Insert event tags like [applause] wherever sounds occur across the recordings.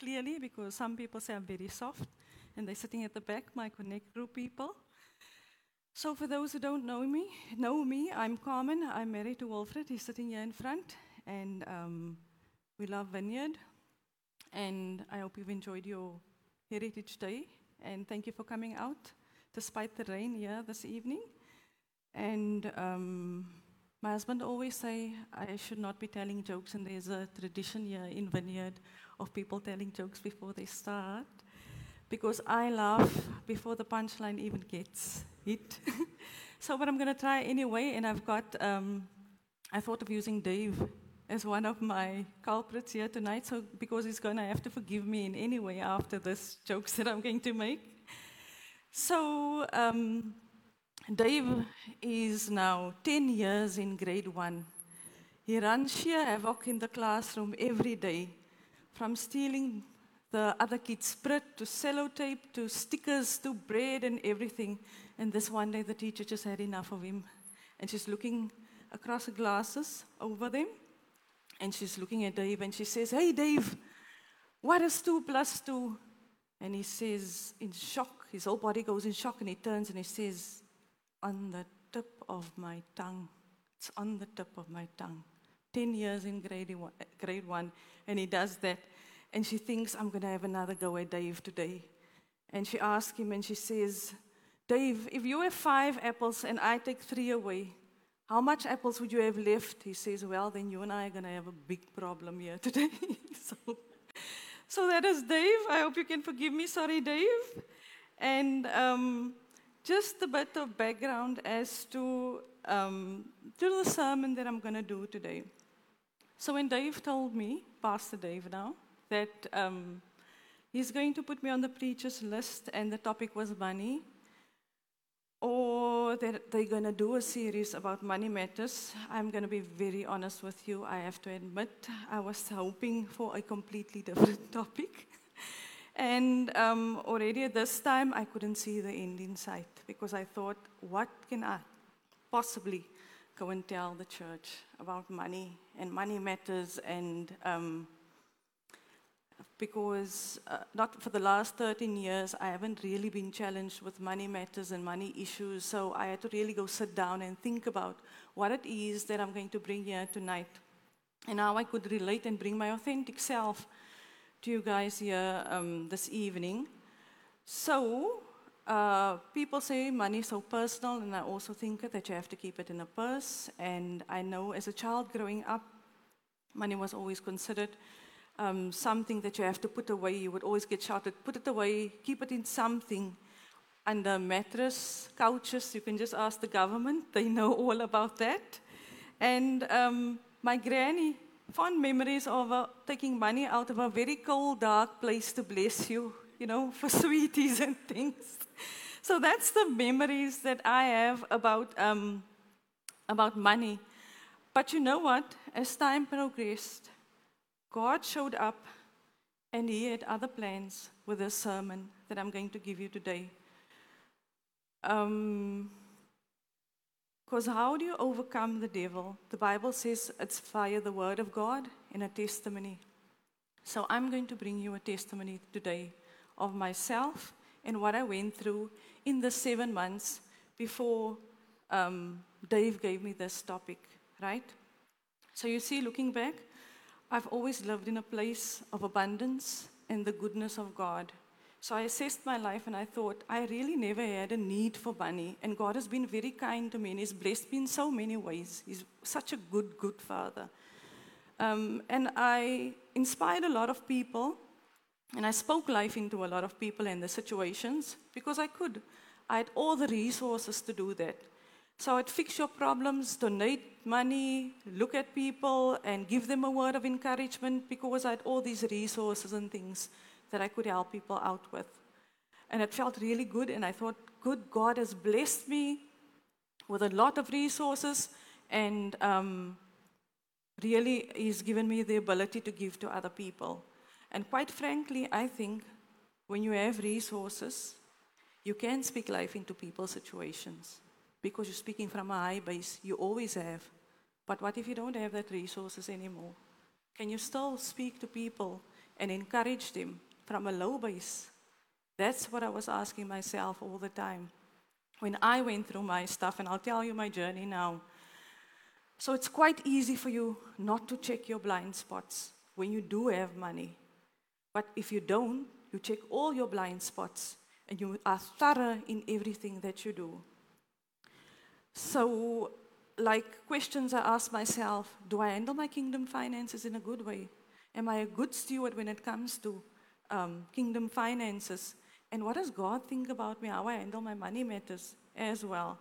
clearly because some people say I'm very soft, and they're sitting at the back, my Connect group people. So, for those who don't know me, know me, I'm Carmen. I'm married to Wilfred. He's sitting here in front, and um, we love Vineyard. And I hope you've enjoyed your Heritage Day, and thank you for coming out despite the rain here this evening. And um, my husband always say I should not be telling jokes, and there's a tradition here in Vineyard of people telling jokes before they start, because I laugh before the punchline even gets hit. [laughs] so, but I'm going to try anyway, and I've got. Um, I thought of using Dave as one of my culprits here tonight, so because he's going to have to forgive me in any way after this jokes that I'm going to make. So. Um, Dave is now 10 years in grade one. He runs sheer havoc in the classroom every day, from stealing the other kids' spread to sellotape to stickers to bread and everything. And this one day, the teacher just had enough of him. And she's looking across the glasses over them. And she's looking at Dave and she says, Hey, Dave, what is two plus two? And he says, in shock, his whole body goes in shock and he turns and he says, on the tip of my tongue. It's on the tip of my tongue. 10 years in grade one, grade one, and he does that. And she thinks, I'm going to have another go at Dave today. And she asks him, and she says, Dave, if you have five apples and I take three away, how much apples would you have left? He says, Well, then you and I are going to have a big problem here today. [laughs] so, so that is Dave. I hope you can forgive me. Sorry, Dave. And um, just a bit of background as to, um, to the sermon that I'm going to do today. So when Dave told me, Pastor Dave now, that um, he's going to put me on the preacher's list and the topic was money, or that they're going to do a series about money matters, I'm going to be very honest with you. I have to admit, I was hoping for a completely [laughs] different topic. And um, already at this time, I couldn't see the end in sight because I thought, what can I possibly go and tell the church about money and money matters? And um, because uh, not for the last 13 years, I haven't really been challenged with money matters and money issues. So I had to really go sit down and think about what it is that I'm going to bring here tonight and how I could relate and bring my authentic self to you guys here um, this evening. So, uh, people say money is so personal, and I also think that you have to keep it in a purse. And I know as a child growing up, money was always considered um, something that you have to put away. You would always get shouted, put it away, keep it in something. Under mattress, couches, you can just ask the government, they know all about that. And um, my granny fond memories of uh, taking money out of a very cold, dark place to bless you, you know, [laughs] for sweeties and things. So that's the memories that I have about, um, about money. But you know what? As time progressed, God showed up and He had other plans with this sermon that I'm going to give you today. Um, because how do you overcome the devil? The Bible says it's via the word of God in a testimony. So I'm going to bring you a testimony today of myself and what I went through in the seven months before um, Dave gave me this topic, right? So you see, looking back, I've always lived in a place of abundance and the goodness of God. So I assessed my life and I thought, I really never had a need for money. And God has been very kind to me and He's blessed me in so many ways. He's such a good, good Father. Um, and I inspired a lot of people and I spoke life into a lot of people and the situations because I could. I had all the resources to do that. So I'd fix your problems, donate money, look at people, and give them a word of encouragement because I had all these resources and things that I could help people out with. And it felt really good, and I thought, good, God has blessed me with a lot of resources, and um, really, He's given me the ability to give to other people. And quite frankly, I think when you have resources, you can speak life into people's situations because you're speaking from a high base. You always have. But what if you don't have that resources anymore? Can you still speak to people and encourage them from a low base. That's what I was asking myself all the time when I went through my stuff, and I'll tell you my journey now. So it's quite easy for you not to check your blind spots when you do have money. But if you don't, you check all your blind spots and you are thorough in everything that you do. So, like questions I ask myself do I handle my kingdom finances in a good way? Am I a good steward when it comes to um, kingdom finances? And what does God think about me, how I handle my money matters as well?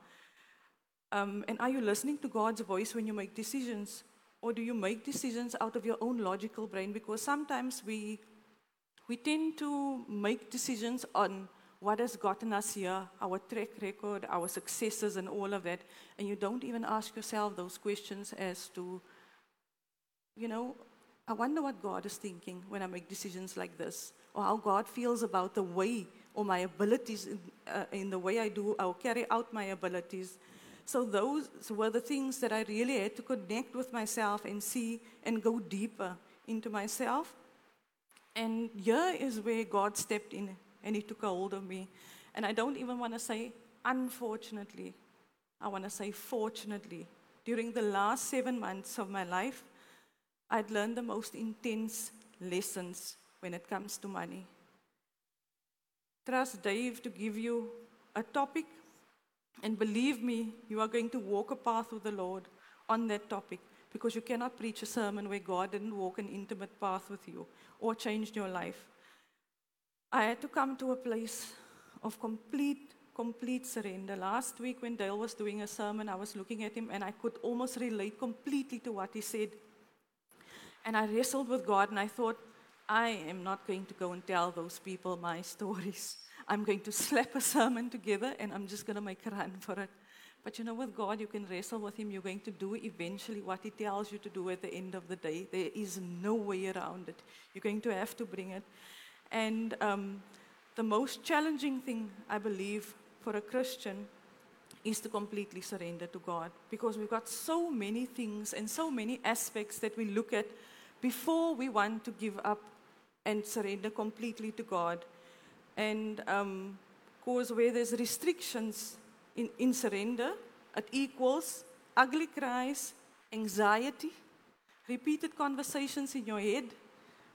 Um, and are you listening to God's voice when you make decisions? Or do you make decisions out of your own logical brain? Because sometimes we, we tend to make decisions on what has gotten us here, our track record, our successes, and all of that. And you don't even ask yourself those questions as to, you know, I wonder what God is thinking when I make decisions like this, or how God feels about the way or my abilities in, uh, in the way I do, I'll carry out my abilities. So those were the things that I really had to connect with myself and see and go deeper into myself. And here is where God stepped in and He took a hold of me. And I don't even want to say unfortunately, I want to say fortunately. During the last seven months of my life, I'd learned the most intense lessons when it comes to money. Trust Dave to give you a topic, and believe me, you are going to walk a path with the Lord on that topic because you cannot preach a sermon where God didn't walk an intimate path with you or changed your life. I had to come to a place of complete, complete surrender. Last week, when Dale was doing a sermon, I was looking at him and I could almost relate completely to what he said. And I wrestled with God and I thought, I am not going to go and tell those people my [laughs] stories. I'm going to slap a sermon together and I'm just going to make a run for it. But you know, with God, you can wrestle with Him. You're going to do eventually what He tells you to do at the end of the day. There is no way around it. You're going to have to bring it. And um, the most challenging thing, I believe, for a Christian is to completely surrender to God because we've got so many things and so many aspects that we look at before we want to give up and surrender completely to God. And um, because where there's restrictions in, in surrender, it equals ugly cries, anxiety, repeated conversations in your head,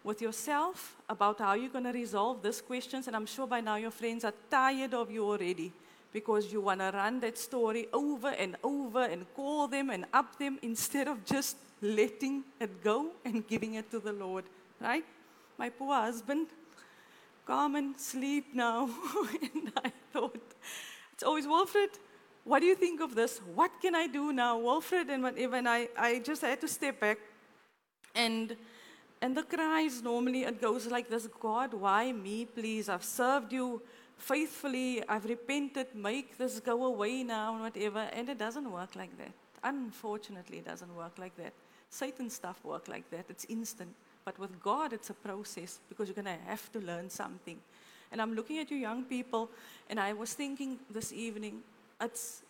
with yourself about how you're going to resolve these questions. And I'm sure by now your friends are tired of you already because you want to run that story over and over and call them and up them instead of just letting it go and giving it to the Lord, right? My poor husband, come and sleep now. [laughs] and I thought, it's always, Wilfred, what do you think of this? What can I do now? Wilfred, and when I, I just had to step back and and the cries normally it goes like this God, why me, please? I've served you faithfully, I've repented, make this go away now, and whatever. And it doesn't work like that. Unfortunately, it doesn't work like that. Satan stuff work like that. It's instant. But with God, it's a process because you're going to have to learn something. And I'm looking at you young people, and I was thinking this evening, it's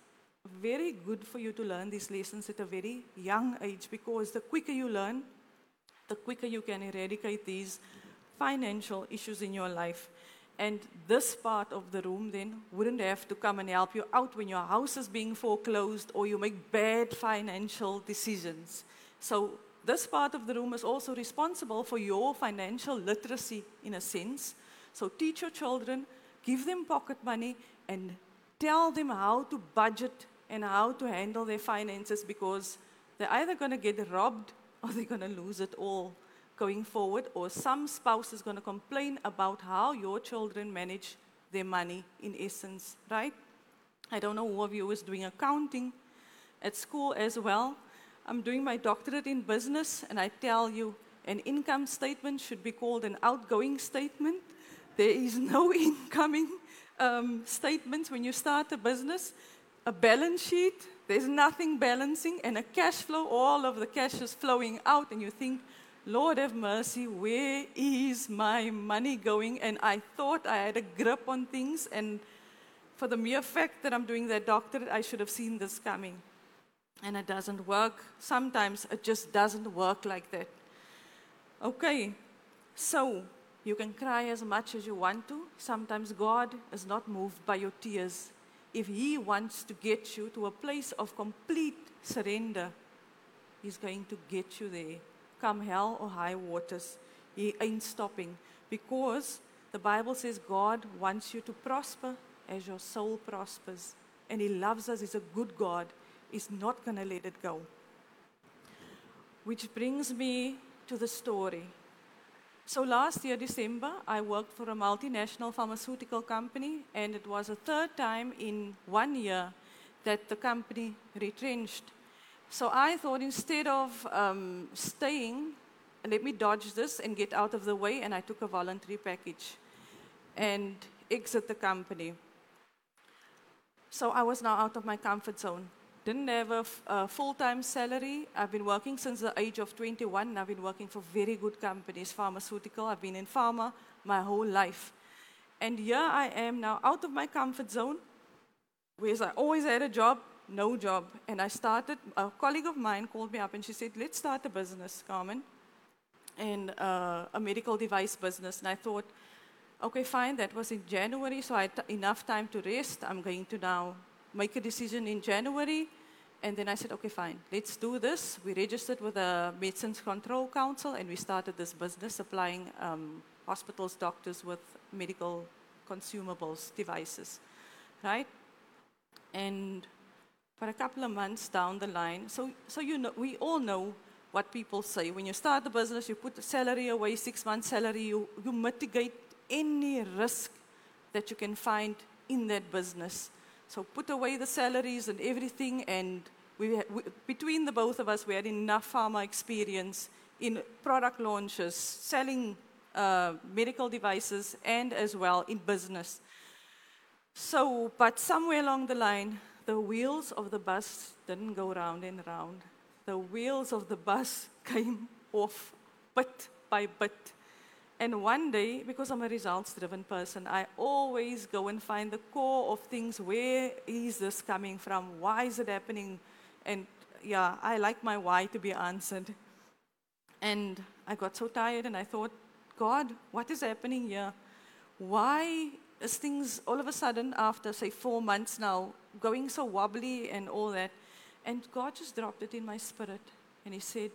very good for you to learn these lessons at a very young age because the quicker you learn, the quicker you can eradicate these financial issues in your life. And this part of the room then wouldn't have to come and help you out when your house is being foreclosed or you make bad financial decisions. So, this part of the room is also responsible for your financial literacy in a sense. So, teach your children, give them pocket money, and tell them how to budget and how to handle their finances because they're either going to get robbed or they're going to lose it all going forward, or some spouse is going to complain about how your children manage their money, in essence, right? I don't know who of you is doing accounting at school as well. I'm doing my doctorate in business, and I tell you, an income statement should be called an outgoing statement. There is no [laughs] incoming um, statements when you start a business. A balance sheet there's nothing balancing, and a cash flow, all of the cash is flowing out, and you think, Lord have mercy, where is my money going? And I thought I had a grip on things, and for the mere fact that I'm doing that doctorate, I should have seen this coming. And it doesn't work. Sometimes it just doesn't work like that. Okay, So, you can cry as much as you want to. Sometimes God is not moved by your tears. If He wants to get you to a place of complete surrender, He's going to get you there. Come hell or high waters, He ain't stopping. Because the Bible says God wants you to prosper as your soul prospers. And He loves us, He's a good God. He's not going to let it go. Which brings me to the story. So last year, December, I worked for a multinational pharmaceutical company, and it was the third time in one year that the company retrenched. So I thought instead of um, staying, let me dodge this and get out of the way, and I took a voluntary package and exit the company. So I was now out of my comfort zone didn't have a, full-time salary. I've been working since the age of 21. And I've been working for very good companies, pharmaceutical. I've been in pharma my whole life. And here I am now out of my comfort zone, whereas I always had a job, no job. And I started, a colleague of mine called me up and she said, let's start a business, Carmen, and uh, a medical device business. And I thought, okay, fine, that was in January, so I had enough time to rest. I'm going to now make a decision in January. And then I said, okay, fine, let's do this. We registered with the Medicines Control Council and we started this business supplying um, hospitals, doctors with medical consumables, devices, right? And for a couple of months down the line, so, so you know, we all know what people say. When you start the business, you put salary away, six months salary, you, you mitigate any risk that you can find in that business. So put away the salaries and everything, and we, we, between the both of us, we had enough pharma experience in product launches, selling uh, medical devices, and as well in business. So, but somewhere along the line, the wheels of the bus didn't go round and round. The wheels of the bus [laughs] came off bit by bit. And one day, because I'm a results driven person, I always go and find the core of things. Where is this coming from? Why is it happening? And yeah, I like my why to be answered. And I got so tired and I thought, God, what is happening here? Why is things all of a sudden, after say four months now, going so wobbly and all that? And God just dropped it in my spirit. And He said,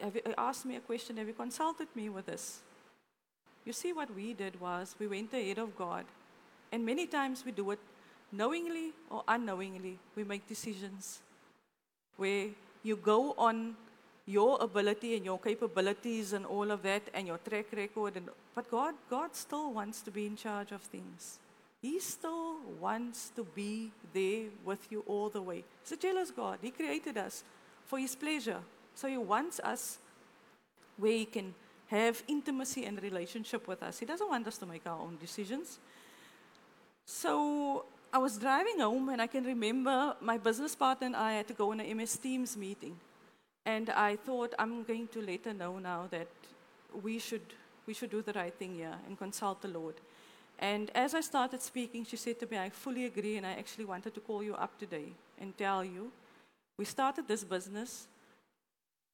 have you, uh, asked me a question Have you consulted me with this? You see, what we did was we went ahead of God. And many times we do it knowingly or unknowingly. We make decisions where you go on your ability and your capabilities and all of that and your track record. And, but God, God still wants to be in charge of things. He still wants to be there with you all the way. He's a jealous God. He created us for His pleasure. So He wants us where He can have intimacy and relationship with us. He doesn't want us to make our own decisions. So I was driving home, and I can remember my business partner and I had to go on an MS Teams meeting. And I thought, I'm going to let her know now that we should, we should do the right thing here and consult the Lord. And as I started speaking, she said to me, I fully agree, and I actually wanted to call you up today and tell you we started this business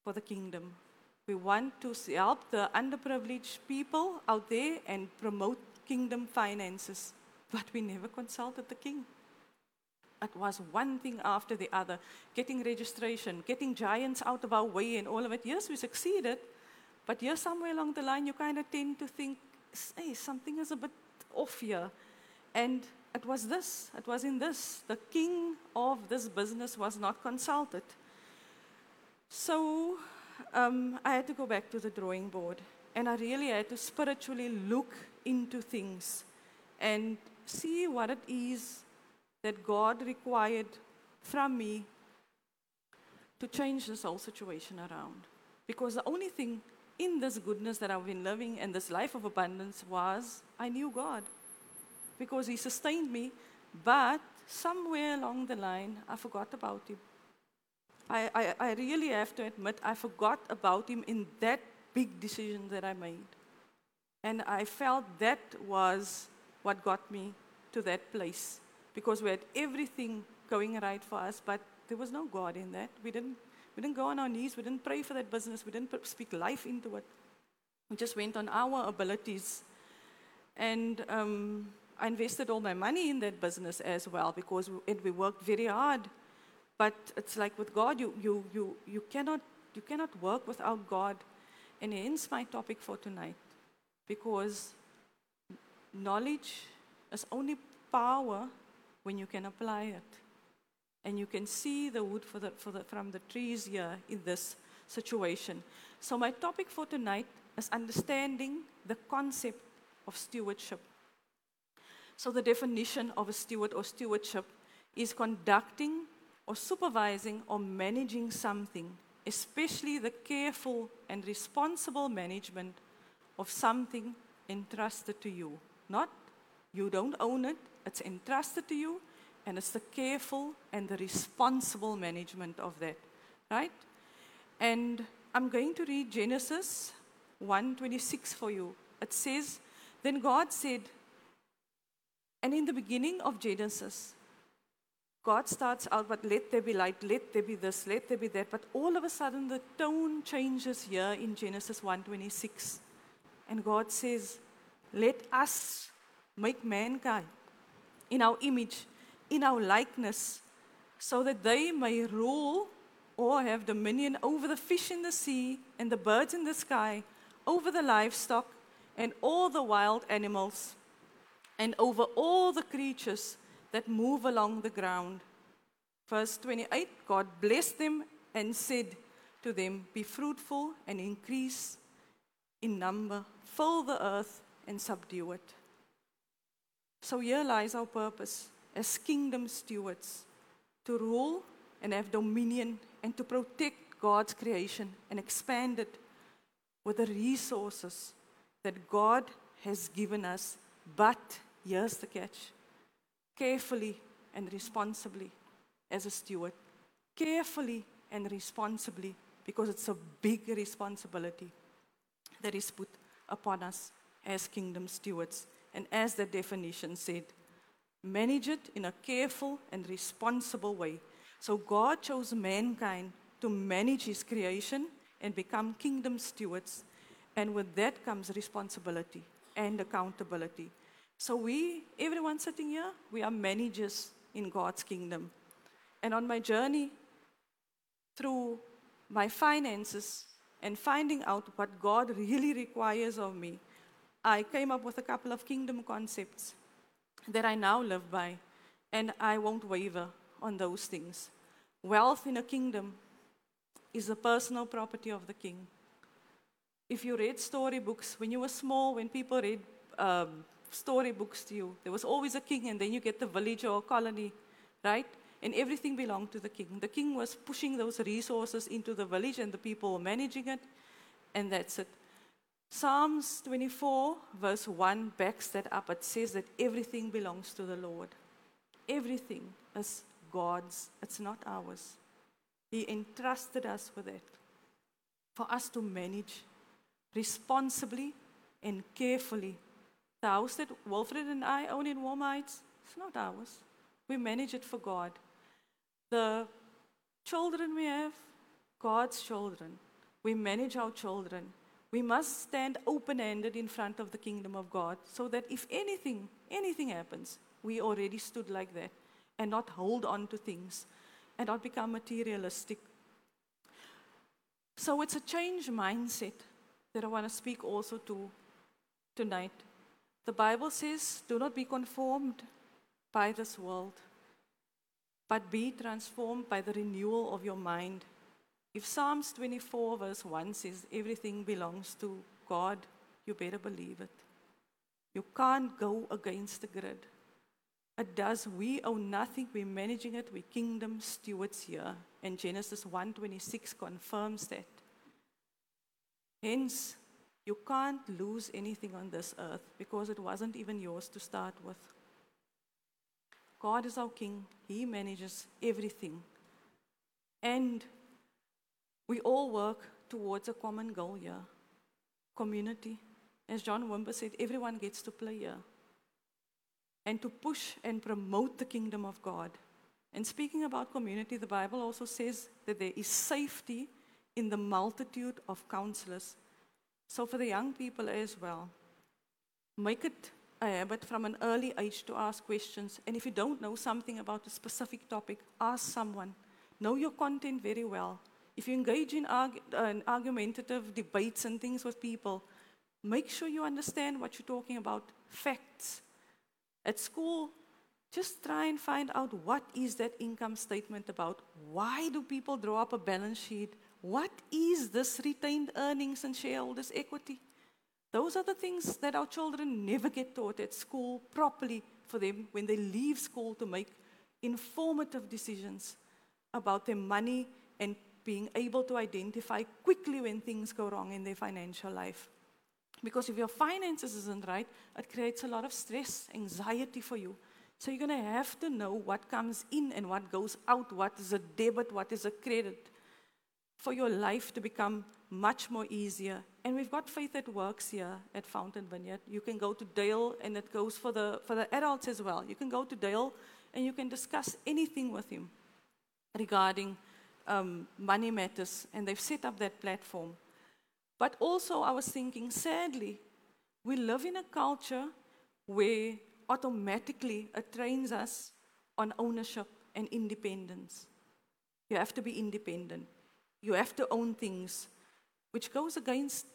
for the kingdom. We want to help the underprivileged people out there and promote kingdom finances, but we never consulted the king. It was one thing after the other getting registration, getting giants out of our way, and all of it. Yes, we succeeded, but here, somewhere along the line, you kind of tend to think, hey, something is a bit off here. And it was this, it was in this. The king of this business was not consulted. So um, I had to go back to the drawing board and I really had to spiritually look into things and see what it is that God required from me to change this whole situation around. Because the only thing in this goodness that I've been living and this life of abundance was I knew God because He sustained me, but somewhere along the line I forgot about Him. I, I, I really have to admit, I forgot about him in that big decision that I made. And I felt that was what got me to that place. Because we had everything going right for us, but there was no God in that. We didn't, we didn't go on our knees, we didn't pray for that business, we didn't speak life into it. We just went on our abilities. And um, I invested all my money in that business as well because and we worked very hard. But it's like with God, you, you, you, you, cannot, you cannot work without God. And hence my topic for tonight. Because knowledge is only power when you can apply it. And you can see the wood for the, for the, from the trees here in this situation. So, my topic for tonight is understanding the concept of stewardship. So, the definition of a steward or stewardship is conducting or supervising or managing something, especially the careful and responsible management of something entrusted to you. Not you don't own it, it's entrusted to you, and it's the careful and the responsible management of that, right? And I'm going to read Genesis 1:26 for you. It says, "Then God said, and in the beginning of Genesis, God starts out, but let there be light, let there be this, let there be that. But all of a sudden, the tone changes here in Genesis 1:26, and God says, "Let us make mankind in our image, in our likeness, so that they may rule or have dominion over the fish in the sea and the birds in the sky, over the livestock and all the wild animals, and over all the creatures that move along the ground. Verse 28 God blessed them and said to them, Be fruitful and increase in number, fill the earth and subdue it. So here lies our purpose as kingdom stewards to rule and have dominion and to protect God's creation and expand it with the resources that God has given us. But here's the catch carefully and responsibly as a steward. Carefully and responsibly because it's a big responsibility that is put upon us as kingdom stewards. And as the definition said, manage it in a careful and responsible way. So God chose mankind to manage his creation and become kingdom stewards. And with that comes responsibility and accountability. So we, everyone sitting here, we are managers in God's kingdom. And on my journey through my finances and finding out what God really requires of me, I came up with a couple of kingdom concepts that I now live by, and I won't waver on those things. Wealth in a kingdom is the personal property of the king. If you read storybooks, when you were small, when people read um, storybooks to you, there was always a king, and then you get the village or colony, right? And everything belonged to the king. The king was pushing those resources into the village, and the people were managing it, and that's it. Psalms 24, verse 1, backs that up. It says that everything belongs to the Lord. Everything is God's, it's not ours. He entrusted us with it for us to manage responsibly and carefully. The house that Wilfred and I own in Warmites, it's not ours. We manage it for God. The children we have, God's children. We manage our children we must stand open handed in front of the kingdom of God so that if anything, anything happens, we already stood like that and not hold on to things and not become materialistic. So it's a change mindset that I want to speak also to tonight. The Bible says, do not be conformed by this world, but be transformed by the renewal of your mind if Psalms 24, verse 1 says everything belongs to God, you better believe it. You can't go against the grid. It does. We own nothing. We're managing it. We're kingdom stewards here. And Genesis 1:26 confirms that. Hence, you can't lose anything on this earth because it wasn't even yours to start with. God is our king. He manages everything. And we all work towards a common goal here community. As John Wimber said, everyone gets to play here. And to push and promote the kingdom of God. And speaking about community, the Bible also says that there is safety in the multitude of counselors. So, for the young people as well, make it a habit from an early age to ask questions. And if you don't know something about a specific topic, ask someone. Know your content very well. If you engage in, uh, in argumentative debates and things with people, make sure you understand what you're talking about facts. At school, just try and find out what is that income statement about. Why do people draw up a balance sheet? What is this retained earnings and shareholders' equity? Those are the things that our children never get taught at school properly for them when they leave school to make informative decisions about their money and being able to identify quickly when things go wrong in their financial life. Because if your finances isn't right, it creates a lot of stress, anxiety for you. So you're going to have to know what comes in and what goes out, what is a debit, what is a credit, for your life to become much more easier. And we've got Faith that Works here at Fountain Vineyard. You can go to Dale, and it goes for the, for the adults as well. You can go to Dale and you can discuss anything with him regarding um, money matters, and they've set up that platform. But also, I was thinking, sadly, we live in a culture where automatically it trains us on ownership and independence. You have to be independent, you have to own things, which goes against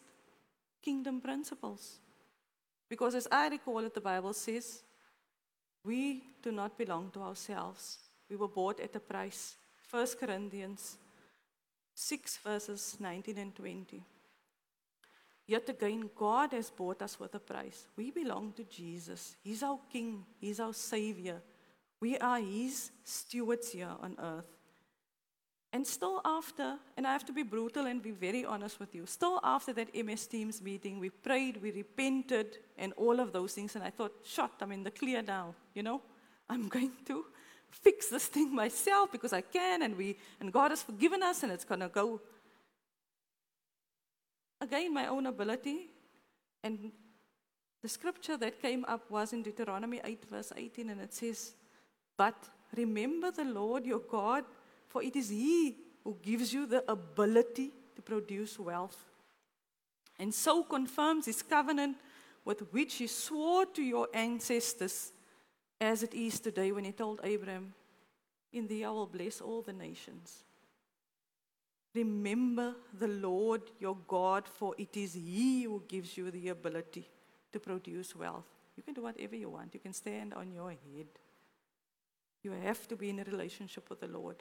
kingdom principles. Because as I recall it, the Bible says, we do not belong to ourselves. We were bought at a price. 1 Corinthians 6, verses 19 and 20. Yet again, God has bought us with a price. We belong to Jesus. He's our King, He's our Savior. We are His stewards here on earth. And still after, and I have to be brutal and be very honest with you, still after that MS Teams meeting, we prayed, we repented, and all of those things. And I thought, shot, I'm in the clear now, you know? I'm [laughs] going to fix this thing myself because I can, and, we, and God has forgiven us, and it's going to go again, my own ability. And the scripture that came up was in Deuteronomy 8, verse 18, and it says, But remember the Lord your God, for it is He who gives you the ability to produce wealth, and so confirms His covenant with which He swore to your ancestors, as it is today when He told Abraham, In thee I will bless all the nations. Remember the Lord your God, for it is He who gives you the ability to produce wealth. You can do whatever you want, you can stand on your head. You have to be in a relationship with the Lord.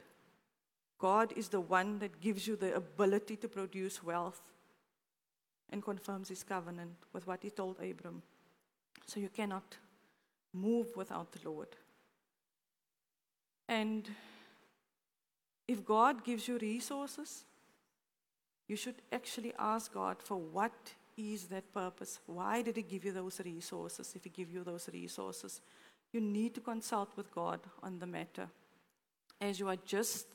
God is the one that gives you the ability to produce wealth and confirms His covenant with what He told Abram. So you cannot move without the Lord. And if God gives you resources, you should actually ask God for what is that purpose? Why did He give you those resources? If He give you those resources, you need to consult with God on the matter, as you are just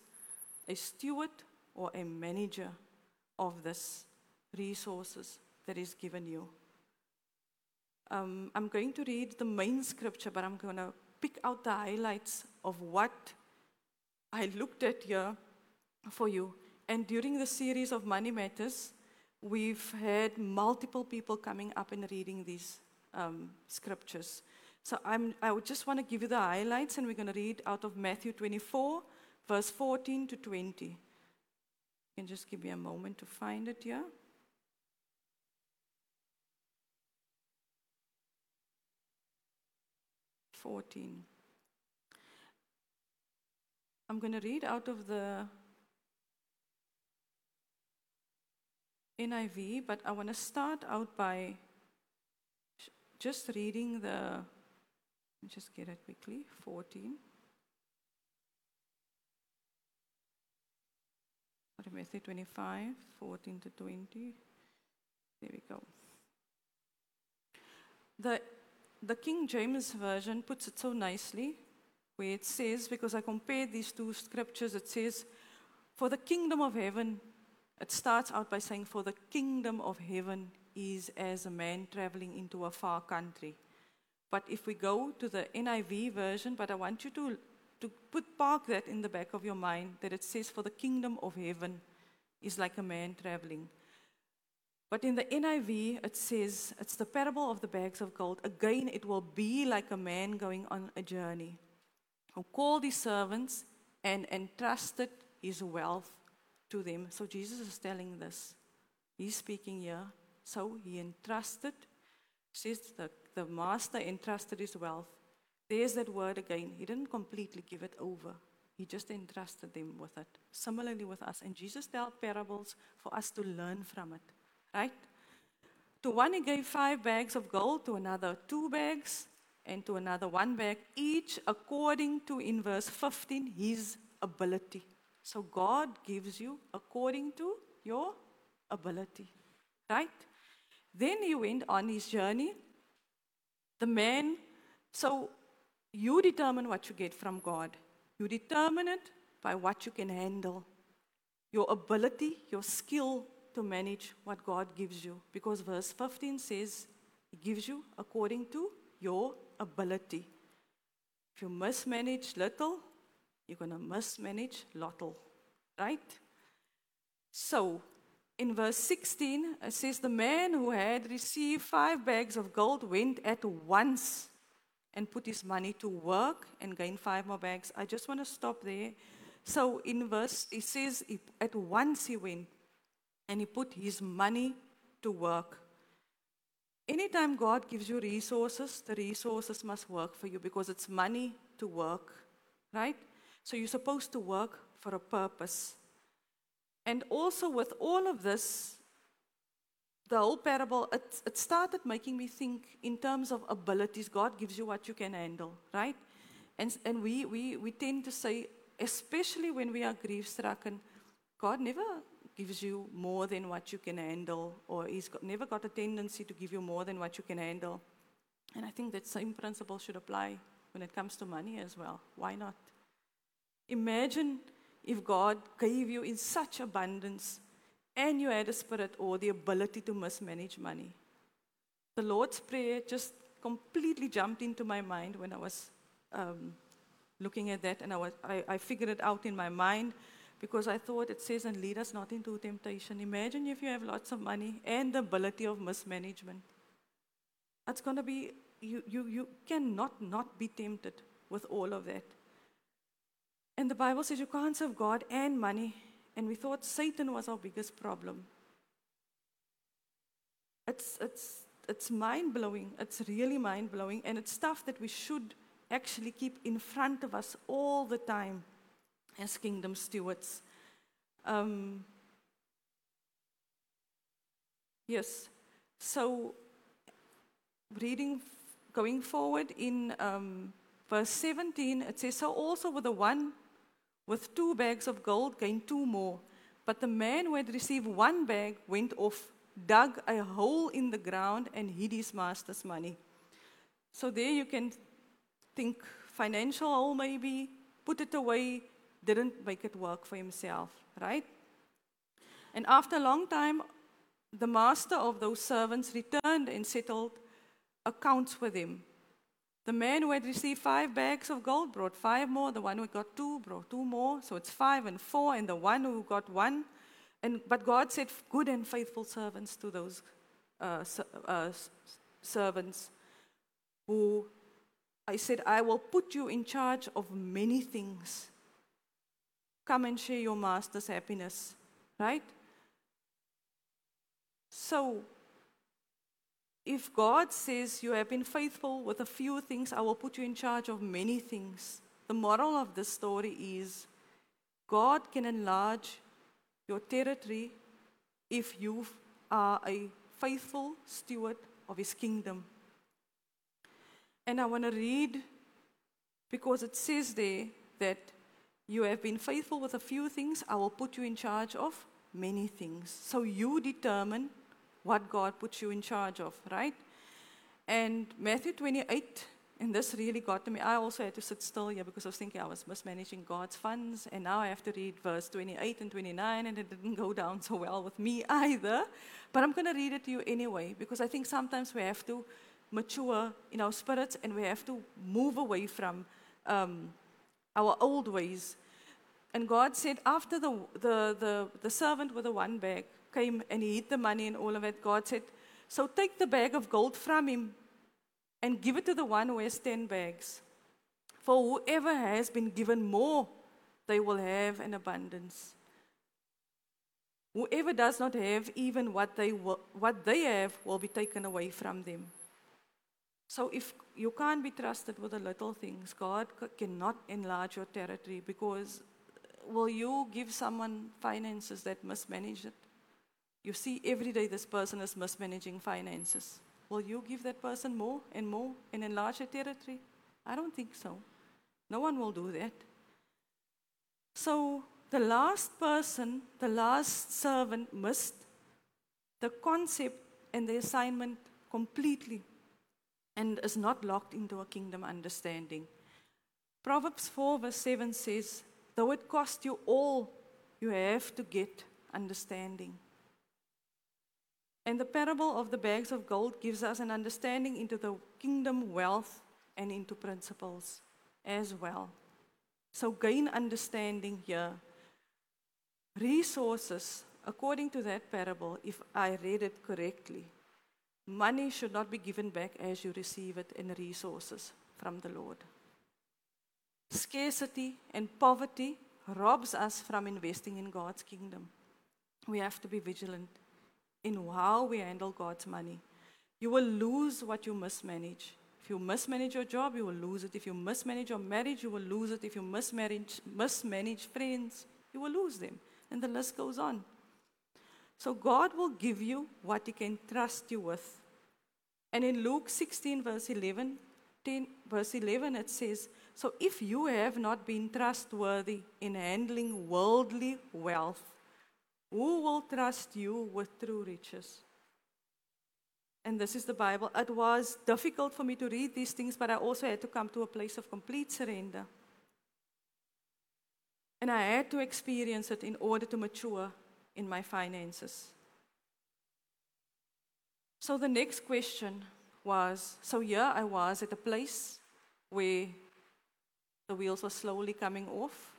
a steward or a manager of this resources that is given you. Um, I'm going to read the main scripture, but I'm going to pick out the highlights of what I looked at here for you. And during the series of Money Matters, we've had multiple people coming up and reading these um, scriptures. So I'm, I would just want to give you the highlights, and we're going to read out of Matthew 24, verse 14 to 20. You can just give me a moment to find it here. Fourteen. I'm going to read out of the NIV, but I want to start out by just reading the, just get it quickly, 14. Matthew 25, 14 to 20. There we go. The, the King James Version puts it so nicely where it says, because I compared these two scriptures, it says, For the kingdom of heaven, it starts out by saying, For the kingdom of heaven is as a man traveling into a far country. But if we go to the NIV version, but I want you to, to put park that in the back of your mind that it says, For the kingdom of heaven is like a man traveling. But in the NIV, it says it's the parable of the bags of gold. Again, it will be like a man going on a journey who called his servants and entrusted his wealth to them. So Jesus is telling this. He's speaking here. So he entrusted, says the, the master entrusted his wealth. There's that word again. He didn't completely give it over. He just entrusted them with it. Similarly with us. And Jesus told parables for us to learn from it. Right? To one, he gave five bags of gold, to another, two bags, and to another, one bag, each according to, in verse 15, his ability. So God gives you according to your ability. Right? Then he went on his journey. The man, so you determine what you get from God. You determine it by what you can handle, your ability, your skill to manage what God gives you. Because verse 15 says, He gives you according to your ability. If you mismanage little, you're going to mismanage little, right? So, in verse 16, it says, The man who had received five bags of gold went at once and put his money to work and gain five more bags. I just want to stop there. So in verse, it says, at once he went and he put his money to work. Anytime God gives you resources, the resources must work for you because it's money to work, right? So you're supposed to work for a purpose. And also, with all of this, the whole parable, it, it started making me think in terms of abilities. God gives you what you can handle, right? And, and we, we, we tend to say, especially when we are grief stricken, God never gives you more than what you can handle, or He's got, never got a tendency to give you more than what you can handle. And I think that same principle should apply when it comes to money as well. Why not? Imagine if God gave you in such abundance and you had a spirit or the ability to mismanage money. The Lord's Prayer just completely jumped into my mind when I was um, looking at that, and I, was, I, I figured it out in my mind because I thought it says, and lead us not into temptation. Imagine if you have lots of money and the ability of mismanagement. That's going to be, you, you, you cannot not be tempted with all of that. And the Bible says you can't serve God and money and we thought Satan was our biggest problem. It's, it's, it's mind blowing. It's really mind blowing. And it's stuff that we should actually keep in front of us all the time as kingdom stewards. Um, yes. So, reading, going forward in um, verse 17, it says, So also with the one with two bags of gold, gained two more. But the man who had received one bag went off, dug a hole in the ground, and hid his master's money. So there you can think financial hole maybe, put it away, didn't make it work for himself, right? And after a long time, the master of those servants returned and settled accounts with him. The man who had received five bags of gold brought five more. The one who got two brought two more. So it's five and four. And the one who got one. And, but God said, Good and faithful servants to those uh, uh, servants who I said, I will put you in charge of many things. Come and share your master's happiness. Right? So if God says you have been faithful with a few things, I will put you in charge of many things. The moral of this story is God can enlarge your territory if you are a faithful steward of His kingdom. And I want to read because it says there that you have been faithful with a few things, I will put you in charge of many things. So you determine what God puts you in charge of, right? And Matthew 28, and this really got to me. I also had to sit still here because I was thinking I was mismanaging God's funds, and now I have to read verse 28 and 29, and it didn't go down so well with me either. But I'm going to read it to you anyway because I think sometimes we have to mature in our spirits and we have to move away from um, our old ways. And God said, after the, the, the, the servant with the one bag came and he hid the money and all of it, God said, So take the bag of gold from him and give it to the one who has 10 bags. For whoever has been given more, they will have an abundance. Whoever does not have even what they, will, what they have will be taken away from them. So if you can't be trusted with the little things, God cannot enlarge your territory because will you give someone finances that mismanage it? You see every day this person is mismanaging finances. Will you give that person more and more and enlarge their territory? I don't think so. No one will do that. So the last person, the last servant missed the concept and the assignment completely and is not locked into a kingdom understanding. Proverbs 4, verse 7 says, Though it cost you all, you have to get understanding. And the parable of the bags of gold gives us an understanding into the kingdom wealth and into principles as well. So gain understanding here resources, according to that parable, if I read it correctly, money should not be given back as you receive it in resources from the Lord. Scarcity and poverty robs us from investing in God's kingdom. We have to be vigilant in how we handle God's money. You will lose what you mismanage. If you mismanage your job, you will lose it. If you mismanage your marriage, you will lose it. If you mismanage, mismanage friends, you will lose them and the list goes on. So God will give you what He can trust you with. And in Luke 16, verse 11, 10, verse 11, it says, So if you have not been trustworthy in handling worldly wealth, who will trust you with true riches? And this is the Bible. It was difficult for me to read these things, but I also had to come to a place of complete surrender. And I had to experience it in order to mature in my finances. So the next question was so here I was at a place where the wheels were slowly coming off.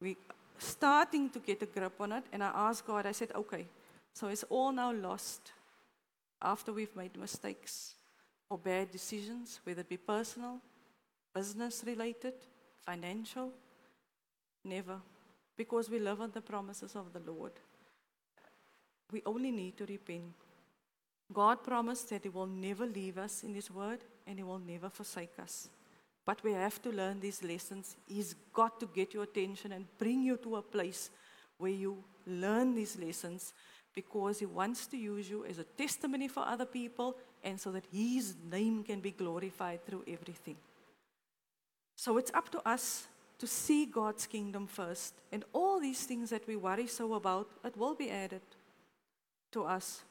We starting to get a grip on it, and I asked God, I said, okay, so it's all now lost after we've made mistakes or bad decisions, whether it be personal, business related, financial. Never. Because we live on the promises of the Lord. We only need to repent. God promised that He will never leave us in His word and He will never forsake us. But we have to learn these lessons. He's got to get your attention and bring you to a place where you learn these lessons because He wants to use you as a testimony for other people and so that His name can be glorified through everything. So it's up to us to see God's kingdom first. And all these things that we worry so about, it will be added to us.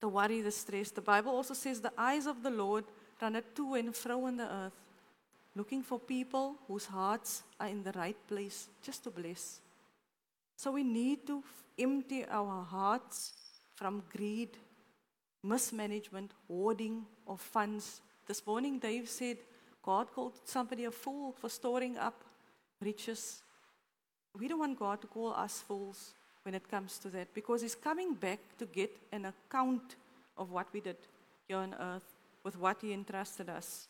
The worry, the stress. The Bible also says the eyes of the Lord run to and fro in the earth, looking for people whose hearts are in the right place just to bless. So we need to empty our hearts from greed, mismanagement, hoarding of funds. This morning, Dave said, God called somebody a fool for storing up riches. We don't want God to call us fools when it comes to that because He's coming back to get an account of what we did here on earth with what He entrusted us.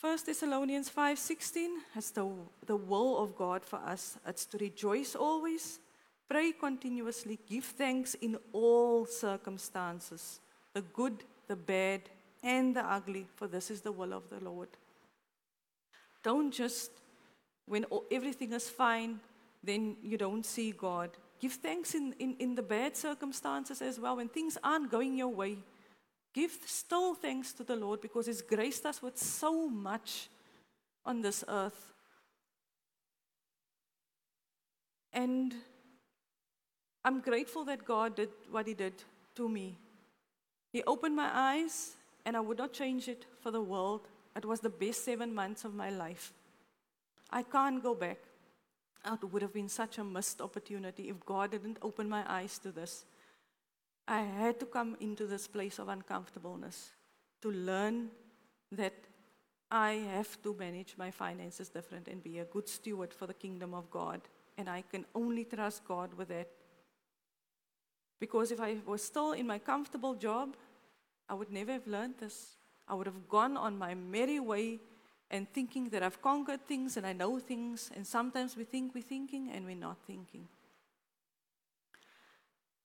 1 Thessalonians 5:16 is the, the will of God for us. It's to rejoice always, pray continuously, give thanks in all circumstances, the good, the bad, and the ugly, for this is the will of the Lord. Don't just when everything is fine, then you don't see God. Give thanks in, in, in the bad circumstances as well. When things aren't going your way, give still thanks to the Lord because He's graced us with so much on this earth. And I'm grateful that God did what He did to me. He opened my eyes, and I would not change it for the world. It was the best seven months of my life. I can't go back. It would have been such a missed opportunity if God didn't open my eyes to this. I had to come into this place of uncomfortableness to learn that I have to manage my finances different and be a good steward for the kingdom of God. And I can only trust God with that. Because if I was still in my comfortable job, I would never have learned this. I would have gone on my merry way and thinking that I've conquered things and I know things. And sometimes we think we're thinking and we're not thinking.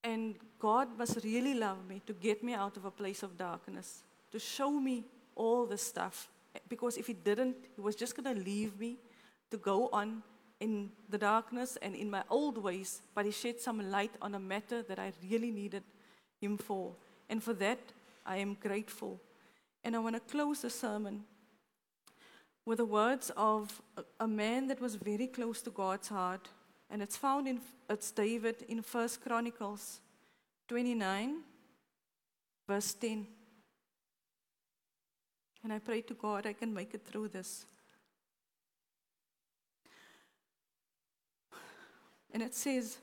And God must really love me to get me out of a place of darkness, to show me all the stuff. Because if He didn't, He was just going to leave me to go on in the darkness and in my old ways. But He shed some light on a matter that I really needed Him for. And for that, I am grateful. And I want to close the sermon with the words of a man that was very close to God's heart and it's found in it's David in First Chronicles 29, verse 10. And I pray to God I can make it through this. And it says,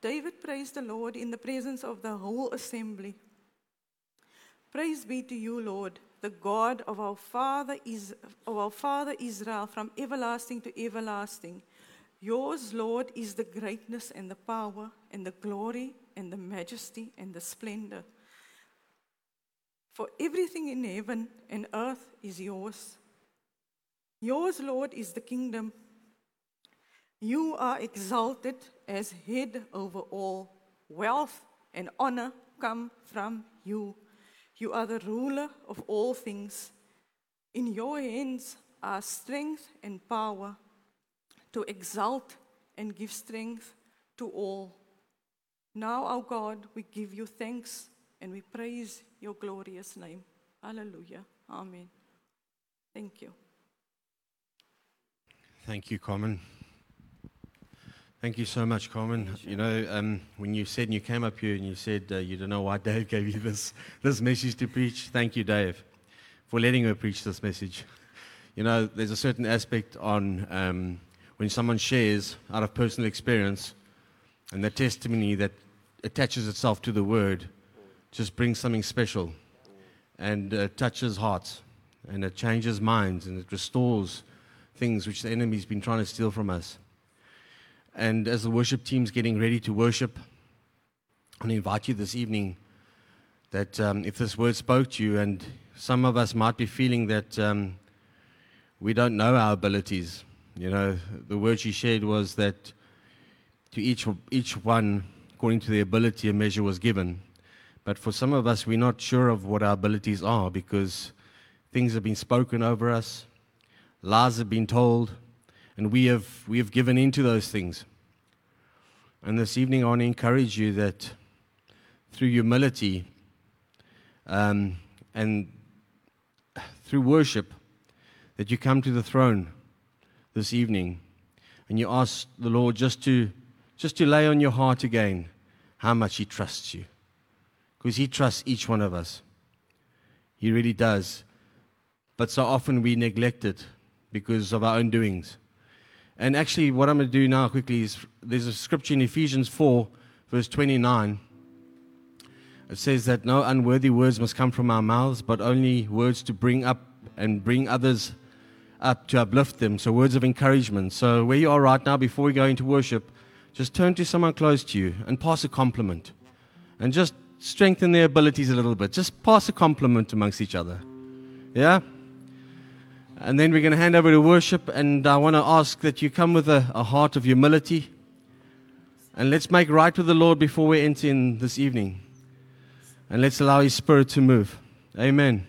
David praised the Lord in the presence of the whole assembly. Praise be to you, Lord the God of our father is of our father Israel from everlasting to everlasting. Yours, Lord, is the greatness and the power and the glory and the majesty and the splendor. For everything in heaven and earth is yours. Yours, Lord, is the kingdom. You are exalted as head over all. Wealth and honor come from you. You are the ruler of all things. In your hands are strength and power to exalt and give strength to all. Now, our God, we give you thanks and we praise your glorious name. Hallelujah. Amen. Thank you. Thank you, Carmen. Thank you so much, Carmen. You know, um, when you said, you came up here and you said uh, you don't know why [laughs] Dave gave you this, this message to preach, thank you, Dave, for letting her preach this message. You know, there's a certain aspect on um, when someone shares out of personal experience and the testimony that attaches itself to the word just brings something special and uh, touches hearts and it changes minds and it restores things which the enemy's been trying to steal from us. And as the worship team's getting ready to worship, I want to invite you this evening that um, if this word spoke to you, and some of us might be feeling that um, we don't know our abilities. You know, the word she shared was that to each, each one, according to their ability, a measure was given. But for some of us, we're not sure of what our abilities are because things have been spoken over us, lies have been told, and we have, we have given into those things. And this evening, I want to encourage you that through humility um, and through worship, that you come to the throne this evening and you ask the Lord just to, just to lay on your heart again how much He trusts you. Because He trusts each one of us. He really does. But so often we neglect it because of our own doings. And actually, what I'm going to do now quickly is there's a scripture in Ephesians 4, verse 29. It says that no unworthy words must come from our mouths, but only words to bring up and bring others up to uplift them. So, words of encouragement. So, where you are right now, before we go into worship, just turn to someone close to you and pass a compliment. And just strengthen their abilities a little bit. Just pass a compliment amongst each other. Yeah? And then we're going to hand over to worship. And I want to ask that you come with a, a heart of humility. And let's make right with the Lord before we enter in this evening. And let's allow His Spirit to move. Amen.